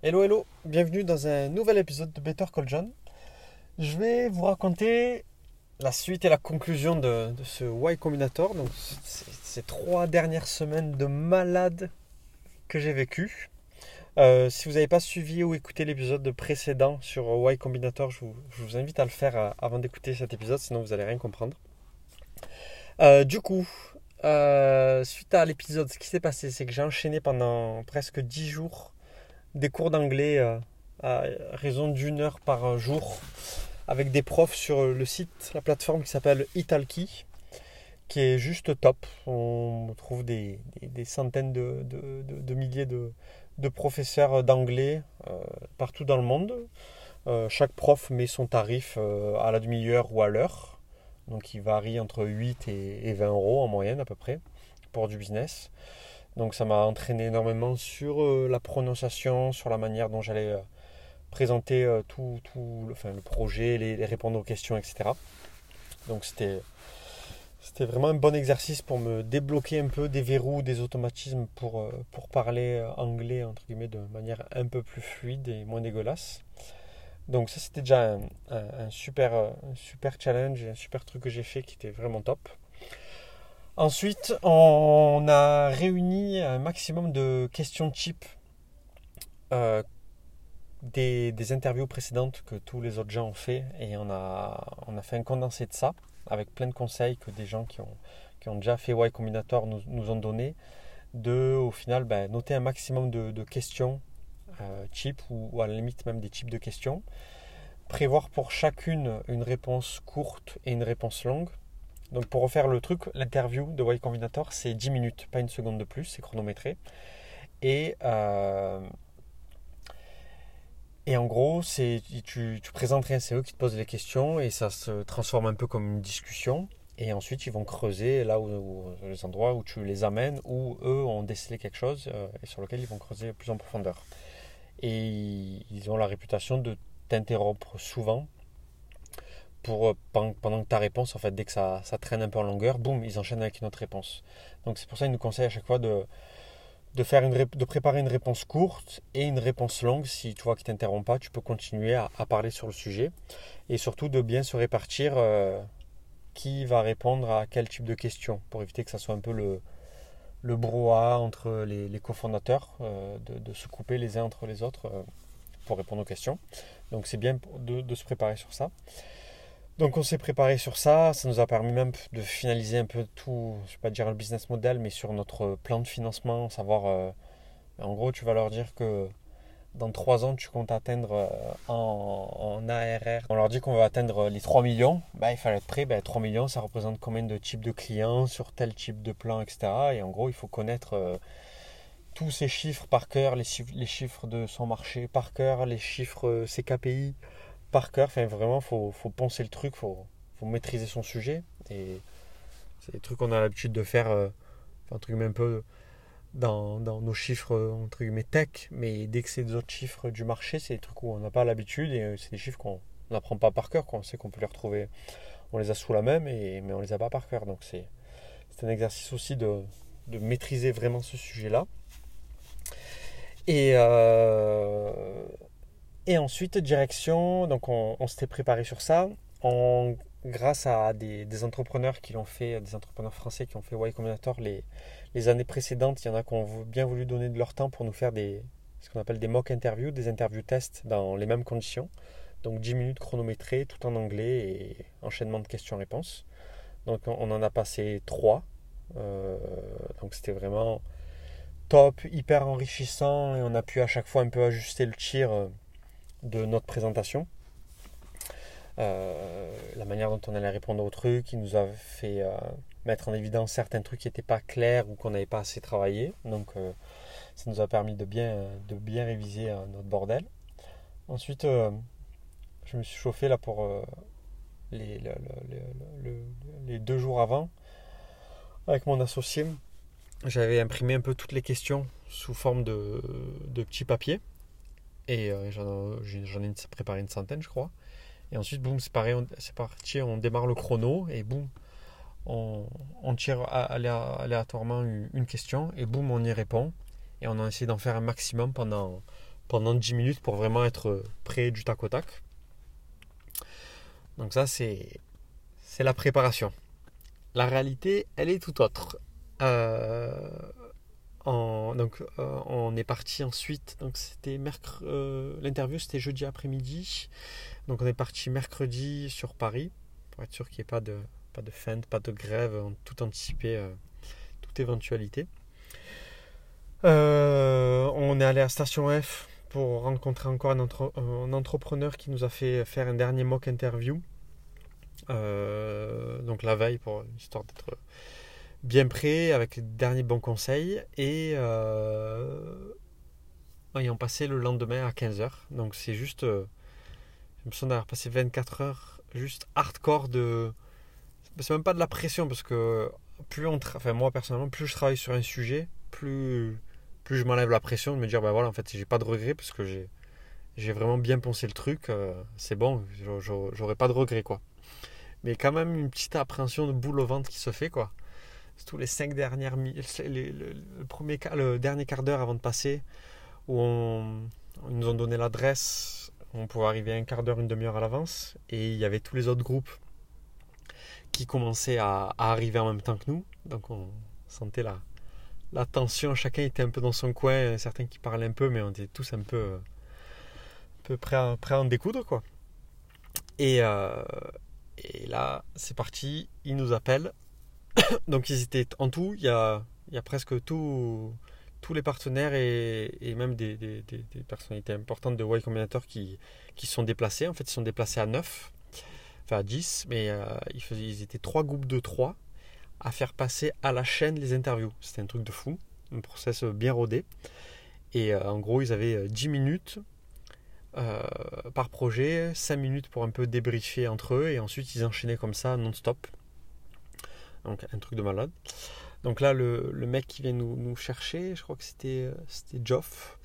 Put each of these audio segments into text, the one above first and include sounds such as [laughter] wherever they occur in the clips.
Hello hello, bienvenue dans un nouvel épisode de Better Call John. Je vais vous raconter la suite et la conclusion de, ce Y Combinator, donc ces trois dernières semaines de malade que j'ai vécu. Euh, si vous n'avez pas suivi ou écouté l'épisode précédent sur Y Combinator, je vous, invite à le faire euh, avant d'écouter cet épisode, sinon vous n'allez rien comprendre. Euh, du coup, suite à l'épisode, ce qui s'est passé, c'est que j'ai enchaîné pendant presque 10 jours des cours d'anglais euh, à raison d'une heure par jour avec des profs sur le site, la plateforme qui s'appelle Italki, qui est juste top. On trouve des, centaines de, milliers de, professeurs d'anglais euh, partout dans le monde. Euh, chaque prof met son tarif à la demi-heure ou à l'heure. Donc il varie entre 8 et 20 euros en moyenne à peu près pour du business. Donc ça m'a entraîné énormément sur euh, la prononciation, sur la manière dont j'allais euh, présenter euh, tout, le, projet, les, répondre aux questions, etc. Donc c'était, vraiment un bon exercice pour me débloquer un peu des verrous, des automatismes pour, parler anglais entre guillemets de manière un peu plus fluide et moins dégueulasse. Donc ça c'était déjà un super challenge, un super truc que j'ai fait qui était vraiment top. Ensuite, on a réuni un maximum de questions type euh, des, interviews précédentes que tous les autres gens ont fait et on a, fait un condensé de ça avec plein de conseils que des gens qui ont, déjà fait Y Combinator nous, ont donné de au final ben, noter un maximum de, questions euh, ou, ou, à la limite même des types de questions. Prévoir pour chacune une réponse courte et une réponse longue donc pour refaire le truc, l'interview de Y Combinator, c'est 10 minutes, pas une seconde de plus, c'est chronométré. Et, euh, et en gros, tu, tu présentes c'est eux qui te posent les questions et ça se transforme un peu comme une discussion. Et ensuite, ils vont creuser là où, les endroits où tu les amènes, où eux ont décelé quelque chose euh, et sur lequel ils vont creuser plus en profondeur. Et ils ont la réputation de t'interrompre souvent euh, pendant que ta réponse, en fait, dès que ça, traîne un peu en longueur, boum, ils enchaînent avec une autre réponse. Donc c'est pour ça qu'ils nous conseillent à chaque fois de, préparer une réponse courte et une réponse longue. Si tu vois qu'ils ne t'interrompt pas, tu peux continuer à, parler sur le sujet. Et surtout de bien se répartir euh, qui va répondre à quel type de question pour éviter que ça soit un peu le, le brouhaha entre les, cofondateurs, euh, de, se couper les uns entre les autres pour répondre aux questions. Donc c'est bien de se préparer sur ça. Donc on s'est préparé sur ça, ça nous a permis même de finaliser un peu tout, je ne vais pas dire le business model, mais sur notre plan de financement, savoir, euh, en gros tu vas leur dire que dans trois ans tu comptes atteindre euh, en, ARR, on leur dit qu'on va atteindre les 3 millions, bah, il fallait être prêt, bah, 3 millions ça représente combien de types de clients sur tel type de plan, etc. Et en gros il faut connaître euh, tous ces chiffres par cœur, les chiffres, les chiffres de son marché par cœur, les chiffres CKPI par cœur. Vraiment, faut, faut penser le truc, faut, faut maîtriser son sujet. Et c'est des trucs qu'on a l'habitude de faire, euh, un truc un peu dans, nos chiffres entre guillemets tech. Mais dès que c'est des autres chiffres du marché, c'est des trucs où on n'a pas l'habitude et euh, c'est des chiffres qu'on n'apprend pas par cœur. On sait qu'on peut les retrouver, on les a sous la même, et, mais on les a pas par cœur. Donc c'est un exercice aussi de, de maîtriser vraiment ce sujet-là. Et, euh, et ensuite, direction, donc on, s'était préparé sur ça. grâce à des, entrepreneurs qui l'ont fait, des entrepreneurs français qui ont fait Y Combinator les, les années précédentes, il y en a qui ont bien voulu donner de leur temps pour nous faire des, ce qu'on appelle des mock interviews, des interviews tests dans les mêmes conditions. Donc 10 minutes chronométrées, tout en anglais et enchaînement de questions-réponses. Donc on en a passé 3. Euh, donc c'était vraiment top, hyper enrichissant et on a pu à chaque fois un peu ajuster le tir euh, de notre présentation. Euh, la manière dont on allait répondre aux trucs, il nous a fait euh, mettre en évidence certains trucs qui n'étaient pas clairs ou qu'on n'avait pas assez travaillé. Donc euh, ça nous a permis de bien, réviser notre bordel. Ensuite, je me suis chauffé là pour les, les, deux jours avant avec mon associé. J'avais imprimé un peu toutes les questions sous forme de, de petits papiers et euh, j'en ai préparé une centaine, je crois. Et ensuite, boum, c'est parti, on démarre le chrono et boum, on, tire aléatoirement une question et boum, on y répond. Et on a essayé d'en faire un maximum pendant, pendant 10 minutes pour vraiment être prêt du tac au tac. Donc ça, c'est, c'est la préparation. La réalité, elle est tout autre. Euh, donc, euh, on est parti ensuite. Donc, c'était. Euh, l'interview, c'était jeudi après-midi. Donc, on est parti mercredi sur Paris pour être sûr qu'il n'y ait pas de, pas de feinte, pas de grève, tout anticiper toute éventualité. on est allé à Station F pour rencontrer encore un, un, entrepreneur qui nous a fait faire un dernier mock interview. donc la veille pour histoire d'être bien prêt avec les derniers bons conseils et euh, ayant passé le lendemain à 15h. Donc c'est juste, euh, me sens d'avoir passé 24 heures juste hardcore de... C'est même pas de la pression parce que plus on enfin moi personnellement, plus je travaille sur un sujet, plus, plus je m'enlève la pression de me dire, ben voilà, en fait, j'ai pas de regrets parce que j'ai, j'ai vraiment bien pensé le truc, euh, c'est bon, j'aurais pas de regrets quoi. Mais quand même une petite appréhension de boule au ventre qui se fait quoi tous les cinq dernières le, premier, le dernier quart d'heure avant de passer, où ils nous ont donné l'adresse, on pouvait arriver un quart d'heure, une demi-heure à l'avance, et il y avait tous les autres groupes qui commençaient à, arriver en même temps que nous, donc on sentait la, tension, chacun était un peu dans son coin, certains qui parlaient un peu, mais on était tous un peu, un peu prêts, à, prêts à en découdre, quoi. Et, euh, et là, c'est parti, ils nous appellent, [coughs] donc ils étaient en tout, il y a, presque tous les partenaires et, même des, personnalités importantes de Y Combinator qui, sont déplacés. En fait, ils sont déplacés à 9, enfin à 10, mais euh, ils étaient trois groupes de 3 à faire passer à la chaîne les interviews. C'était un truc de fou, un process bien rodé. Et euh, en gros, ils avaient 10 euh, minutes par projet, 5 minutes pour un peu débriefer entre eux, et ensuite ils enchaînaient comme ça non-stop. Donc un truc de malade. Donc là, le, mec qui vient nous, chercher, je crois que c'était euh, c'était Geoff,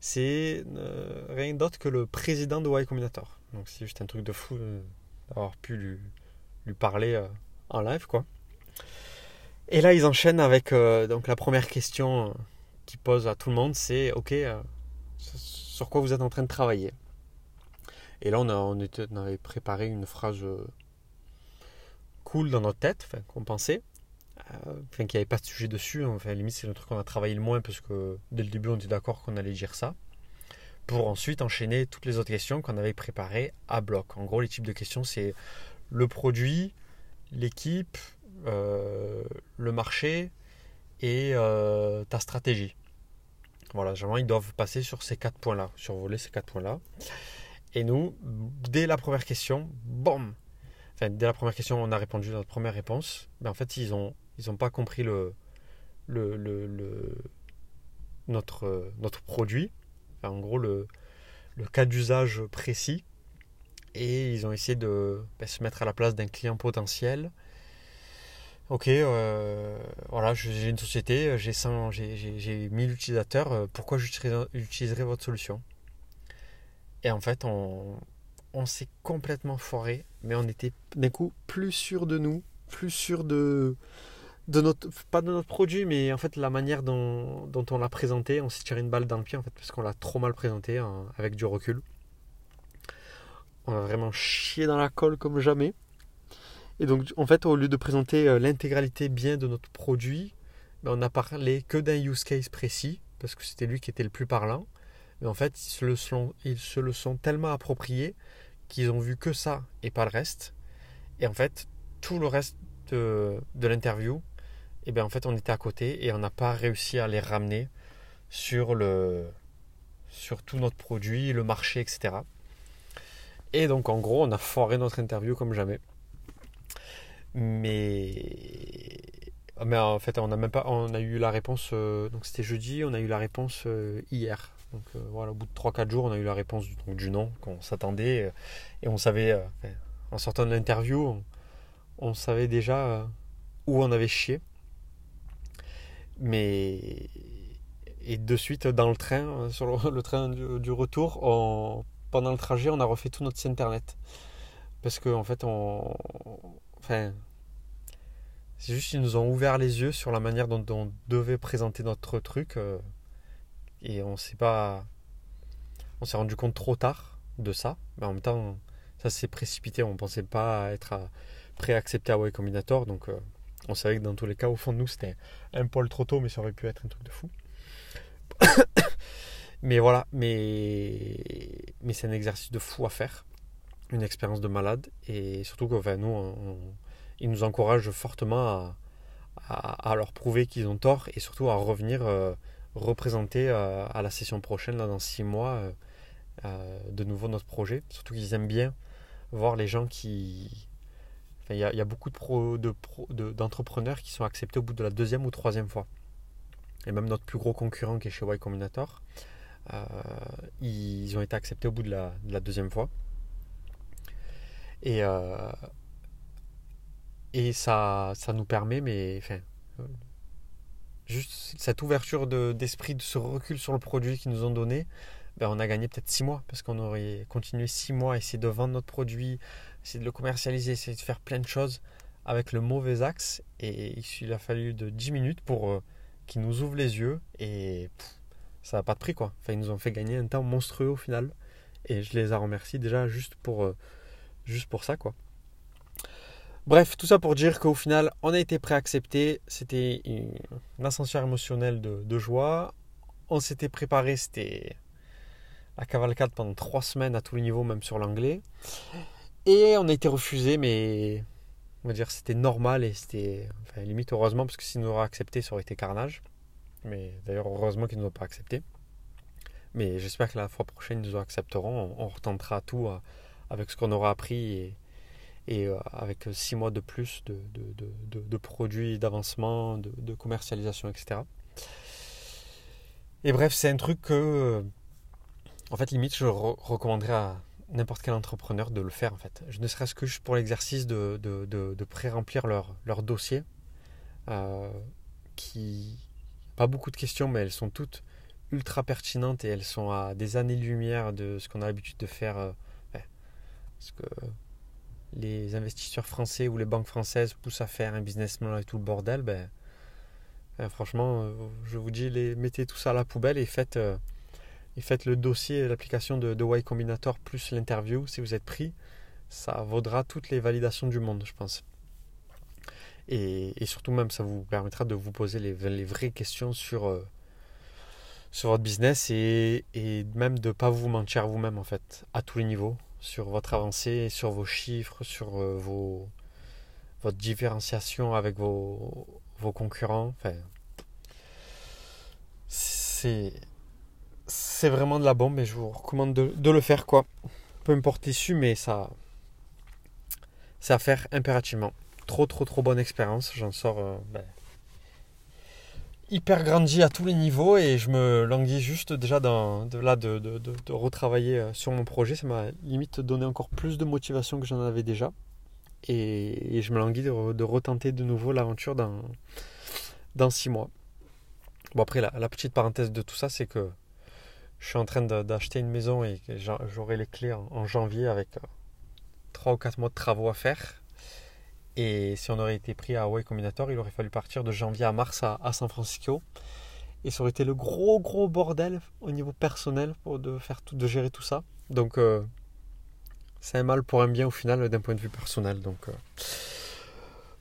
c'est euh, rien d'autre que le président de Y Combinator. Donc c'est juste un truc de fou euh, d'avoir pu lui, parler en live, quoi. Et là, ils enchaînent avec donc la première question qu'ils posent à tout le monde, c'est OK, sur quoi vous êtes en train de travailler? Et là, on avait préparé une phrase cool dans notre tête, qu'on pensait, euh, qu'il n'y avait pas de sujet dessus. Enfin, limite, c'est le truc qu'on a travaillé le moins parce que dès le début, on était d'accord qu'on allait dire ça. Pour ensuite enchaîner toutes les autres questions qu'on avait préparées à bloc. En gros, les types de questions, c'est le produit, l'équipe, euh, le marché et euh, ta stratégie. Voilà, généralement, ils doivent passer sur ces quatre points-là, survoler ces quatre points-là. Et nous, dès la première question, dès la première question, on a répondu à notre première réponse. Mais en fait, ils n'ont pas compris notre, produit, en gros le, cas d'usage précis. Et ils ont essayé de ben, se mettre à la place d'un client potentiel. Ok, euh, voilà, j'ai une société, j'ai 1000 utilisateurs, euh, pourquoi j'utiliserai votre solution? Et en fait, on, on s'est complètement foiré, mais on était d'un coup plus sûr de nous, plus sûr de, de notre, pas de notre produit, mais en fait la manière dont, on l'a présenté, on s'est tiré une balle dans le pied en fait parce qu'on l'a trop mal présenté hein, avec du recul. On a vraiment chié dans la colle comme jamais. Et donc en fait au lieu de présenter euh, l'intégralité bien de notre produit, ben, on n'a parlé que d'un use case précis parce que c'était lui qui était le plus parlant. Mais en fait, ils se le sont, tellement appropriés qu'ils ont vu que ça et pas le reste. Et en fait, tout le reste de, l'interview, eh bien en fait, on était à côté et on n'a pas réussi à les ramener sur, le, sur tout notre produit, le marché, etc. Et donc, en gros, on a foiré notre interview comme jamais. Mais, mais en fait, on a même pas, on a eu la réponse. Euh, donc, c'était jeudi, on a eu la réponse euh, hier. Donc euh, voilà, au bout de 3-4 jours, on a eu la réponse du, nom qu'on s'attendait. Euh, et on savait, euh, en sortant de l'interview, on, savait déjà où on avait chié. Mais. Et de suite, dans le train, sur le, train du, retour, pendant le trajet, on a refait tout notre site internet. Parce qu'en en fait, on. Enfin. C'est juste qu'ils nous ont ouvert les yeux sur la manière dont on devait présenter notre truc et on sait pas on s'est rendu compte trop tard de ça. Mais en même temps, ça s'est précipité. On ne pensait pas être prêt à accepter Y Combinator. Donc on savait que dans tous les cas, au fond de nous, c'était un poil trop tôt, mais ça aurait pu être un truc de fou. [coughs] mais voilà, mais, mais c'est un exercice de fou à faire, une expérience de malade, et surtout que nous, ils nous encouragent fortement à, leur prouver qu'ils ont tort, et surtout à revenir euh, représenter euh, à la session prochaine, dans six mois, euh, de nouveau notre projet. Surtout qu'ils aiment bien voir les gens qui, il y, a, beaucoup d'entrepreneurs de de, qui sont acceptés au bout de la deuxième ou troisième fois. Et même notre plus gros concurrent qui est chez Y Combinator, euh, ils ont été acceptés au bout de la, deuxième fois. Et, euh, ça, nous permet, mais juste cette ouverture d'esprit, de, ce recul sur le produit qu'ils nous ont donné, ben on a gagné peut-être six mois parce qu'on aurait continué six mois à essayer de vendre notre produit, essayer de le commercialiser, essayer de faire plein de choses avec le mauvais axe. Et il a fallu de 10 minutes pour euh, qu'ils nous ouvrent les yeux et ça n'a pas de prix quoi. Ils nous ont fait gagner un temps monstrueux au final. Et je les ai remerciés déjà juste pour, euh, juste pour ça quoi. Bref, tout ça pour dire qu'au final, on a été préaccepté. C'était une ascension émotionnelle de, joie. On s'était préparé, c'était la cavalcade pendant trois semaines à tous les niveaux, même sur l'anglais. Et on a été refusé, mais on va dire c'était normal et c'était enfin, limite heureusement parce que s'ils nous auraient accepté, ça aurait été carnage. Mais d'ailleurs, heureusement qu'ils ne nous ont pas accepté. Mais j'espère que la fois prochaine, ils nous accepteront. On, retentera tout euh, avec ce qu'on aura appris et euh, avec six mois de plus de, produits, d'avancement, de, commercialisation, etc. Et bref, c'est un truc que, en fait, limite, je recommanderais à n'importe quel entrepreneur de le faire en fait. Je ne serait-ce que pour l'exercice de, de, pré-remplir leur, leur dossier. Euh, qui pas beaucoup de questions, mais elles sont toutes ultra pertinentes et elles sont à des années-lumière de ce qu'on a l'habitude de faire. Euh, parce que les investisseurs français ou les banques françaises poussent à faire un business plan et tout le bordel, ben, ben franchement, euh, je vous dis, les, mettez tout ça à la poubelle et faites et faites le dossier, l'application de, de Y Combinator plus l'interview si vous êtes pris. Ça vaudra toutes les validations du monde, je pense. Et, surtout même, ça vous permettra de vous poser les, vraies questions sur, euh, sur votre business et, et même de ne pas vous mentir vous-même en fait, à tous les niveaux, sur votre avancée, sur vos chiffres, sur euh, vos, votre différenciation avec vos, vos concurrents. C'est c'est vraiment de la bombe et je vous recommande de, le faire quoi. Peu importe l'issue, mais ça, c'est à faire impérativement. Trop trop trop bonne expérience. J'en sors euh, ben, hyper grandi à tous les niveaux et je me languis juste déjà de, de, retravailler euh, sur mon projet. Ça m'a limite donné encore plus de motivation que j'en avais déjà. Et, je me languis de, retenter de nouveau l'aventure dans, dans six mois. Bon après la petite parenthèse de tout ça c'est que je suis en train d'acheter une maison et j'aurai les clés en, janvier avec 3 euh, ou 4 mois de travaux à faire. Et si on aurait été pris à Hawaii Combinator, il aurait fallu partir de janvier à mars à, San Francisco. Et ça aurait été le gros gros bordel au niveau personnel pour de, faire de gérer tout ça. Donc euh, c'est un mal pour un bien au final d'un point de vue personnel. Donc, euh,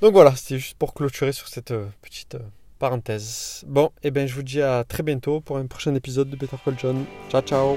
donc voilà, c'était juste pour clôturer sur cette petite parenthèse. Bon, et eh bien je vous dis à très bientôt pour un prochain épisode de Better Call John. Ciao ciao